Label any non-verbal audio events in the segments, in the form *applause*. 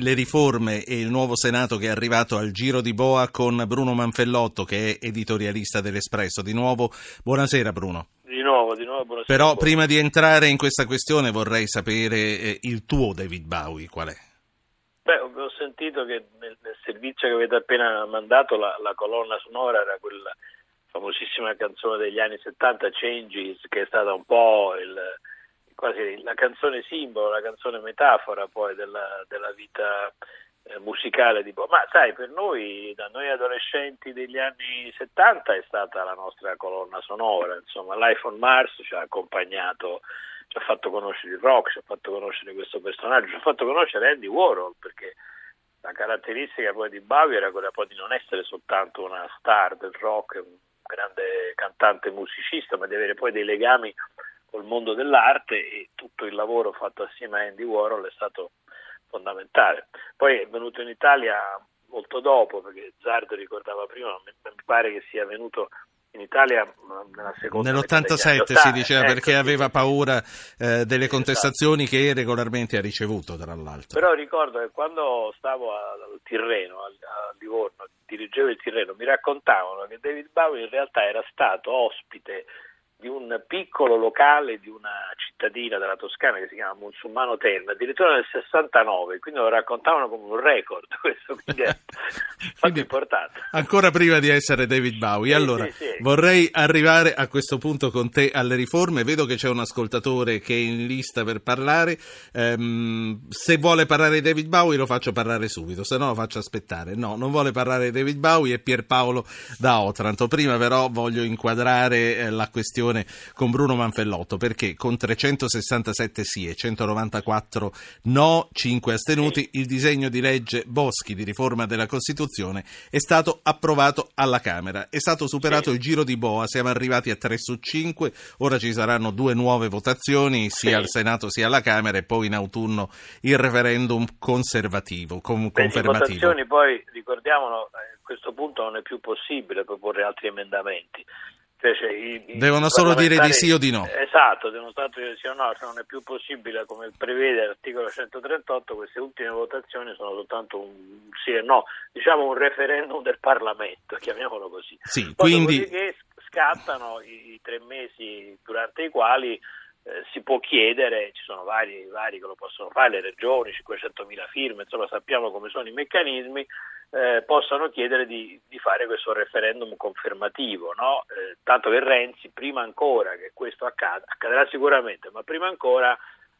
le riforme e il nuovo Senato che è arrivato al giro di boa con Bruno Manfellotto che è editorialista dell'Espresso. Di nuovo, buonasera Bruno. Di nuovo, di nuovo, buonasera. Però prima di entrare in questa questione vorrei sapere eh, il tuo David Bowie qual è? Beh, ho sentito che nel, nel servizio che avete appena mandato la, la, colonna sonora era quella famosissima canzone degli anni 70, Changes, che è stata un po' il quasi la canzone simbolo, la canzone metafora poi della, della vita eh, musicale di Bob. Ma sai, per noi, da noi adolescenti degli anni 70 è stata la nostra colonna sonora, insomma, Life on Mars ci ha accompagnato, ci ha fatto conoscere il rock, ci ha fatto conoscere questo personaggio, ci ha fatto conoscere Andy Warhol, perché la caratteristica poi di Bowie era quella poi di non essere soltanto una star del rock, un grande cantante musicista, ma di avere poi dei legami col mondo dell'arte e tutto il lavoro fatto assieme a Andy Warhol è stato fondamentale. Poi è venuto in Italia molto dopo, perché Zardo ricordava prima, mi pare che sia venuto in Italia nella seconda nell'87 si diceva ecco, perché aveva paura eh, delle esatto. contestazioni esatto. che regolarmente ha ricevuto tra l'altro però ricordo che quando stavo al Tirreno a Livorno dirigevo il Tirreno mi raccontavano che David Bowie in realtà era stato ospite di un piccolo locale di una cittadina della Toscana che si chiama Musulmano Terme, addirittura nel 69, quindi lo raccontavano come un record *laughs* questo, *laughs* quindi è quindi, importante. Ancora prima di essere David Bowie, sì, allora sì, sì. vorrei arrivare a questo punto con te alle riforme, vedo che c'è un ascoltatore che è in lista per parlare, ehm, se vuole parlare di David Bowie lo faccio parlare subito, se no lo faccio aspettare, no, non vuole parlare di David Bowie è Pierpaolo da Otranto, prima però voglio inquadrare eh, la questione discussione con Bruno Manfellotto perché con 367 sì e 194 no, 5 astenuti, il disegno di legge Boschi di riforma della Costituzione è stato approvato alla Camera. È stato superato il giro di boa, siamo arrivati a 3 su 5, ora ci saranno due nuove votazioni sia al Senato sia alla Camera e poi in autunno il referendum conservativo, con, confermativo. Le votazioni poi, ricordiamolo, a questo punto non è più possibile proporre altri emendamenti Invece i, i devono solo dire di sì o di no. Esatto, devono solo dire di sì o no, se non è più possibile, come prevede l'articolo 138, queste ultime votazioni sono soltanto un sì e no, diciamo un referendum del Parlamento, *laughs* chiamiamolo così. Sì, Poi quindi... scattano i, i tre mesi durante i quali eh, si può chiedere, ci sono vari, vari, che lo possono fare, le regioni, 500.000 firme, insomma sappiamo come sono i meccanismi, eh, possano chiedere di, di, fare questo referendum confermativo, no? eh, tanto che Renzi prima ancora che questo accada, accadrà sicuramente, ma prima ancora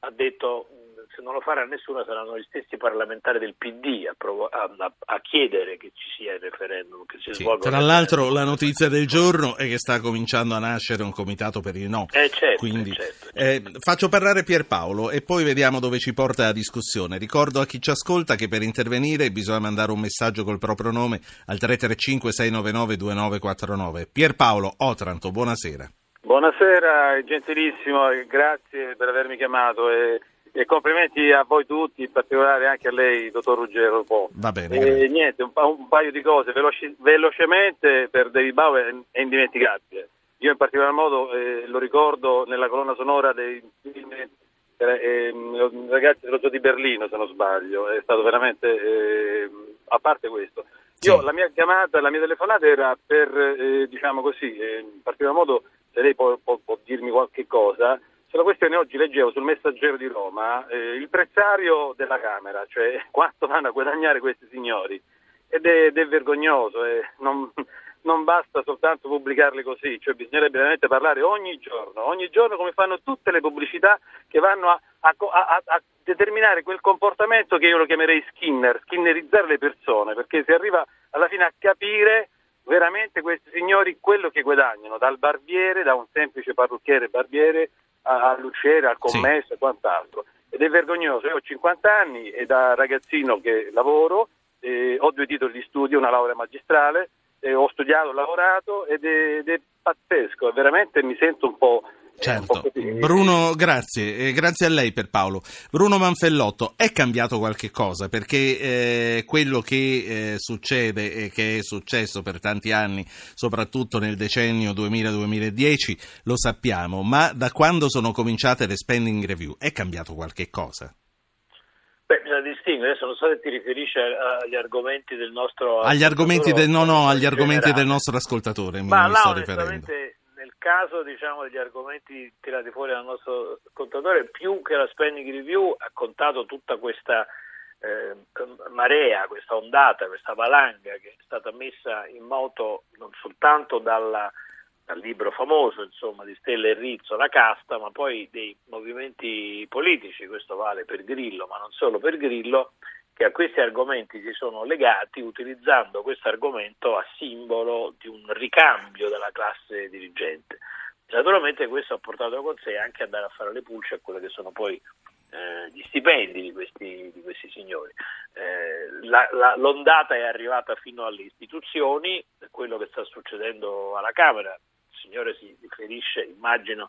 ha detto se non lo farà nessuno saranno gli stessi parlamentari del PD a, provo- a, a, a chiedere che ci sia il referendum. Che si sì, tra l'altro la notizia del giorno è che sta cominciando a nascere un comitato per il no. Eh certo, Quindi, eh certo, certo. Eh, faccio parlare Pierpaolo e poi vediamo dove ci porta la discussione. Ricordo a chi ci ascolta che per intervenire bisogna mandare un messaggio col proprio nome al 335 699 2949. Pierpaolo Otranto, buonasera. Buonasera, gentilissimo, grazie per avermi chiamato e, e, complimenti a voi tutti, in particolare anche a lei, dottor Ruggero. Va bene. E, niente, un, un, paio di cose, Veloci, velocemente per David Bauer è, indimenticabile. Io in particolar modo eh, lo ricordo nella colonna sonora dei film eh, eh, ragazzi dello zoo di Berlino, se non sbaglio, è stato veramente, eh, a parte questo. Io la mia chiamata, la mia telefonata era per, eh, diciamo così, in particolar modo se lei può, può, può, dirmi qualche cosa, sulla questione oggi leggevo sul Messaggero di Roma eh, il prezzario della Camera, cioè *laughs* quanto vanno a guadagnare questi signori. Ed è, ed è vergognoso, eh. non, non, basta soltanto pubblicarli così, cioè bisognerebbe veramente parlare ogni giorno, ogni giorno come fanno tutte le pubblicità che vanno a, a, a, a determinare quel comportamento che io lo chiamerei skinner, skinnerizzare le persone, perché si arriva alla fine a capire veramente questi signori quello che guadagnano, dal barbiere, da un semplice parrucchiere barbiere all'usciere, al commesso sì. e quant'altro. Ed è vergognoso, io ho 50 anni e da ragazzino che lavoro, eh, ho due titoli di studio, una laurea magistrale, eh, ho studiato, ho lavorato ed è, ed è pazzesco, veramente mi sento un po' Certo, Bruno, grazie, e grazie a lei per Paolo. Bruno Manfellotto, è cambiato qualche cosa? Perché eh, quello che eh, succede e che è successo per tanti anni, soprattutto nel decennio 2000-2010, lo sappiamo, ma da quando sono cominciate le spending review è cambiato qualche cosa? Beh, bisogna distinguere adesso non so se ti riferisci agli argomenti del nostro agli argomenti del no no agli argomenti del nostro ascoltatore ma là onestamente nel caso diciamo degli argomenti tirati fuori dal nostro ascoltatore più che la spending review ha contato tutta questa eh, marea, questa ondata, questa valanga che è stata messa in moto non soltanto dalla, dal libro famoso insomma, di Stella e Rizzo, La casta, ma poi dei movimenti politici, questo vale per Grillo, ma non solo per Grillo, che a questi argomenti si sono legati utilizzando questo argomento a simbolo di un ricambio della classe dirigente. Naturalmente questo ha portato con sé anche andare a fare le pulce a quelle che sono poi eh, gli stipendi di questi, di questi signori. Eh, la, la, l'ondata è arrivata fino alle istituzioni, quello che sta succedendo alla Camera, il signore si riferisce, immagino,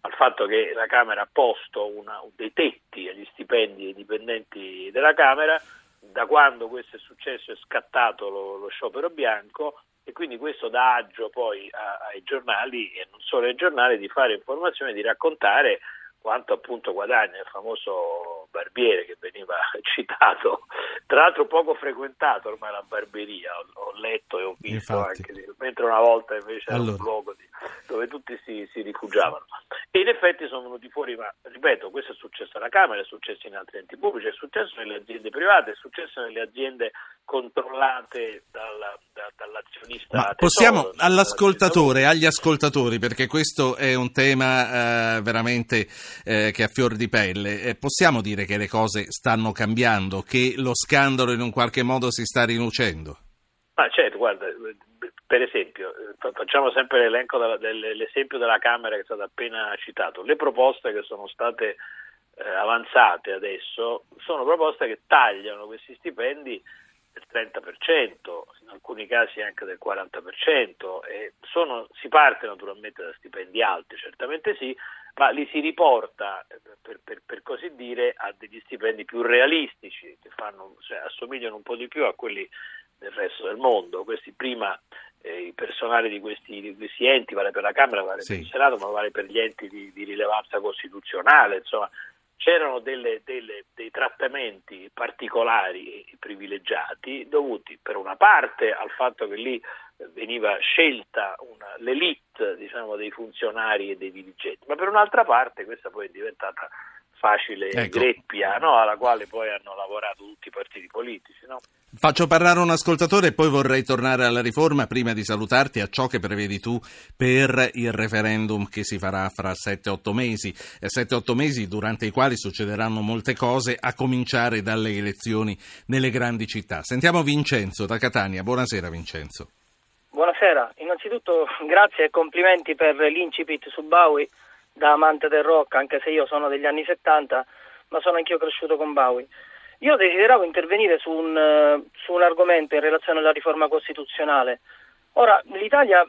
al fatto che la Camera ha posto una, dei tetti agli stipendi ai dipendenti della Camera, da quando questo è successo è scattato lo, lo sciopero bianco e quindi questo dà agio poi a, ai giornali e non solo ai giornali di fare informazione, di raccontare quanto appunto guadagna il famoso barbiere che veniva *laughs* citato, tra l'altro poco frequentato ormai la barberia, ho, ho letto e ho visto Infatti. anche, mentre una volta invece allora. era un luogo di, dove tutti si, si, rifugiavano. E in effetti sono venuti fuori, ma ripeto, questo è successo alla Camera, è successo in altri enti pubblici, è successo nelle aziende private, è successo nelle aziende controllate dalla, da, dall'azionista. Ma possiamo all'ascoltatore, agli ascoltatori, perché questo è un tema eh, veramente eh, che ha fior di pelle, eh, possiamo dire che le cose stanno cambiando, che lo scandalo in un qualche modo si sta rinucendo? Ma certo, guarda, per esempio, eh, facciamo sempre l'elenco della, dell'esempio della Camera che è stato appena citato. Le proposte che sono state eh, avanzate adesso sono proposte che tagliano questi stipendi del 30%, in alcuni casi anche del 40%. E sono, si parte naturalmente da stipendi alti, certamente sì, ma li si riporta, eh, per, per, per così dire, a degli stipendi più realistici, che fanno, cioè, assomigliano un po' di più a quelli del resto del mondo. Questi prima il personale di questi, di questi, enti, vale per la Camera, vale sì. per il Senato, ma vale per gli enti di, di rilevanza costituzionale, insomma c'erano delle, delle, dei trattamenti particolari e privilegiati dovuti per una parte al fatto che lì veniva scelta una, l'elite diciamo, dei funzionari e dei dirigenti, ma per un'altra parte questa poi è diventata facile ecco. greppia no? alla quale poi hanno lavorato tutti i partiti politici. No? Faccio parlare un ascoltatore e poi vorrei tornare alla riforma prima di salutarti a ciò che prevedi tu per il referendum che si farà fra 7-8 mesi, 7-8 mesi durante i quali succederanno molte cose a cominciare dalle elezioni nelle grandi città. Sentiamo Vincenzo da Catania. Buonasera Vincenzo. Buonasera, innanzitutto *laughs* grazie e complimenti per l'incipit su Bowie da amante del rock, anche se io sono degli anni 70, ma sono anch'io cresciuto con Bowie. Io desideravo intervenire su un, eh, su un argomento in relazione alla riforma costituzionale. Ora, l'Italia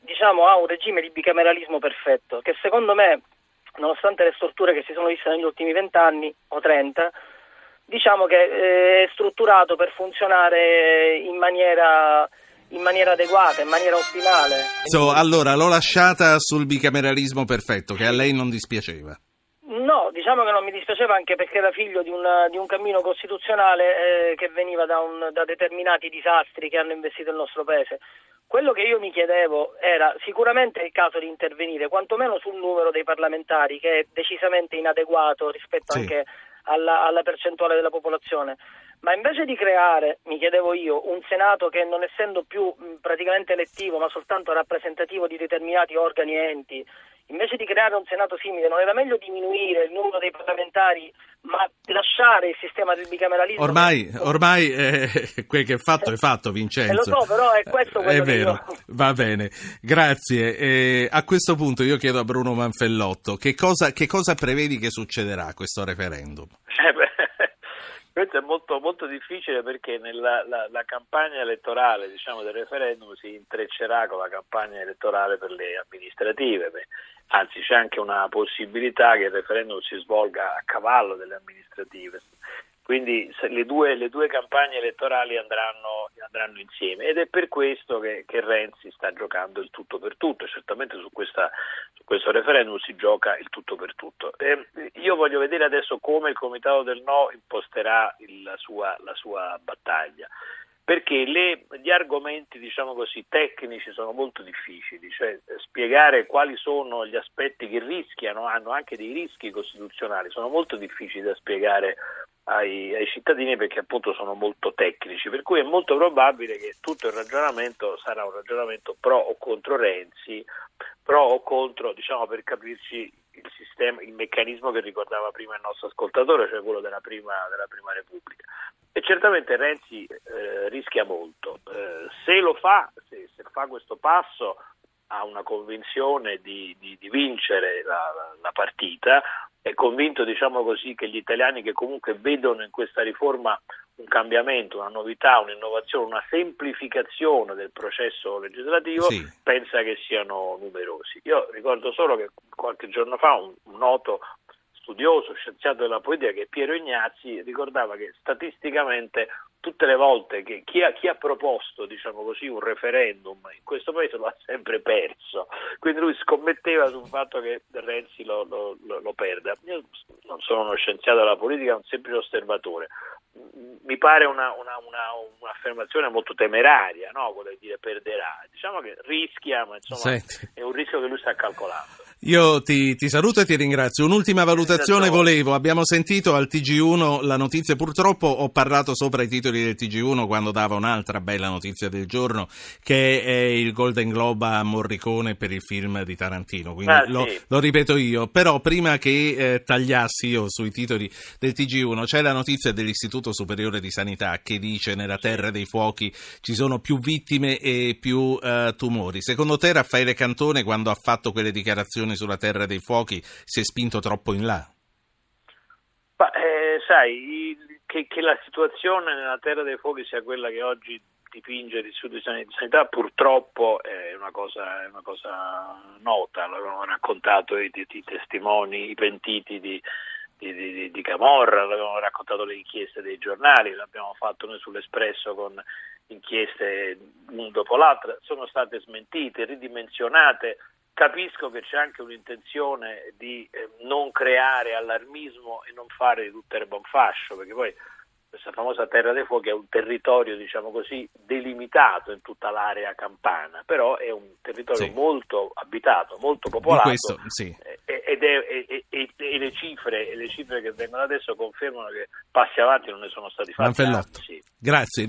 diciamo, ha un regime di bicameralismo perfetto, che secondo me, nonostante le storture che si sono viste negli ultimi vent'anni o trenta, diciamo che eh, è strutturato per funzionare in maniera in maniera adeguata, in maniera ottimale. So, allora, l'ho lasciata sul bicameralismo perfetto, che a lei non dispiaceva. No, diciamo che non mi dispiaceva anche perché era figlio di un, di un cammino costituzionale eh, che veniva da, un, da determinati disastri che hanno investito il nostro paese. Quello che io mi chiedevo era sicuramente il caso di intervenire quantomeno sul numero dei parlamentari che è decisamente inadeguato rispetto sì. anche alla, alla percentuale della popolazione ma invece di creare, mi chiedevo io, un Senato che non essendo più praticamente elettivo ma soltanto rappresentativo di determinati organi e enti, invece di creare un Senato simile, non era meglio diminuire il numero dei parlamentari ma lasciare il sistema del bicameralismo? Ormai, ormai eh, quel che è fatto è fatto, Vincenzo. Eh, lo so, però è questo quello È vero, io... va bene, grazie. Eh, a questo punto io chiedo a Bruno Manfellotto, che cosa, che cosa prevedi che succederà a questo referendum? Questo è molto, molto difficile perché nella la, la campagna elettorale diciamo, del referendum si intreccerà con la campagna elettorale per le amministrative. Beh, anzi, c'è anche una possibilità che il referendum si svolga a cavallo delle amministrative. Quindi le due, le due campagne elettorali andranno, andranno insieme. Ed è per questo che, che, Renzi sta giocando il tutto per tutto, certamente su, questa, su questo referendum si gioca il tutto per tutto. Eh, io voglio vedere adesso come il Comitato del No imposterà il, la, sua, la sua battaglia. Perché le, gli argomenti diciamo così, tecnici sono molto difficili, cioè spiegare quali sono gli aspetti che rischiano, hanno anche dei rischi costituzionali, sono molto difficili da spiegare ai, ai, cittadini perché appunto sono molto tecnici, per cui è molto probabile che tutto il ragionamento sarà un ragionamento pro o contro Renzi, pro o contro, diciamo per capirci, il, sistema, il meccanismo che ricordava prima il nostro ascoltatore, cioè quello della prima, della prima Repubblica. E certamente Renzi eh, rischia molto. Eh, se lo fa, se, se, fa questo passo, ha una convinzione di, di, di vincere la, la, partita, è convinto, diciamo così, che gli italiani che comunque vedono in questa riforma un cambiamento, una novità, un'innovazione, una semplificazione del processo legislativo, sì. pensa che siano numerosi. Io ricordo solo che qualche giorno fa un, un noto studioso, scienziato della politica, che è Piero Ignazzi, ricordava che statisticamente tutte le volte che chi ha, chi ha proposto diciamo così, un referendum in questo paese lo ha sempre perso, quindi lui scommetteva sul fatto che Renzi lo, lo, lo, perda. Io non sono uno scienziato della politica, un semplice osservatore, mi pare una, una, una, un'affermazione molto temeraria, no? vuole dire perderà. Diciamo che rischia, ma insomma Senti. è un rischio che lui sta calcolando. Io ti, ti, saluto e ti ringrazio. Un'ultima valutazione volevo. Abbiamo sentito al TG1 la notizia, purtroppo ho parlato sopra i titoli del TG1 quando dava un'altra bella notizia del giorno, che è il Golden Globe a Morricone per il film di Tarantino. Quindi ah, lo, sì. lo, ripeto io. Però prima che eh, tagliassi io sui titoli del TG1 c'è la notizia dell'Istituto Superiore di Sanità che dice nella Terra dei Fuochi ci sono più vittime e più eh, tumori. Secondo te Raffaele Cantone quando ha fatto quelle dichiarazioni situazione sulla Terra dei Fuochi si è spinto troppo in là? Ma, eh, sai, che, che, la situazione nella Terra dei Fuochi sia quella che oggi dipinge l'Istituto di Sanità purtroppo è una cosa, è una cosa nota, l'avevano raccontato i, i, i testimoni, i pentiti di, di, di, di, Camorra, l'abbiamo raccontato le inchieste dei giornali, l'abbiamo fatto noi sull'Espresso con inchieste una dopo l'altra, sono state smentite, ridimensionate Capisco che c'è anche un'intenzione di eh, non creare allarmismo e non fare di tutte le bonfascio, perché poi questa famosa Terra dei Fuochi è un territorio, diciamo così, delimitato in tutta l'area campana, però è un territorio sì. molto abitato, molto popolato questo, sì. ed è, e, e, e, le cifre, le cifre che vengono adesso confermano che passi avanti non ne sono stati fatti. Sì. Grazie.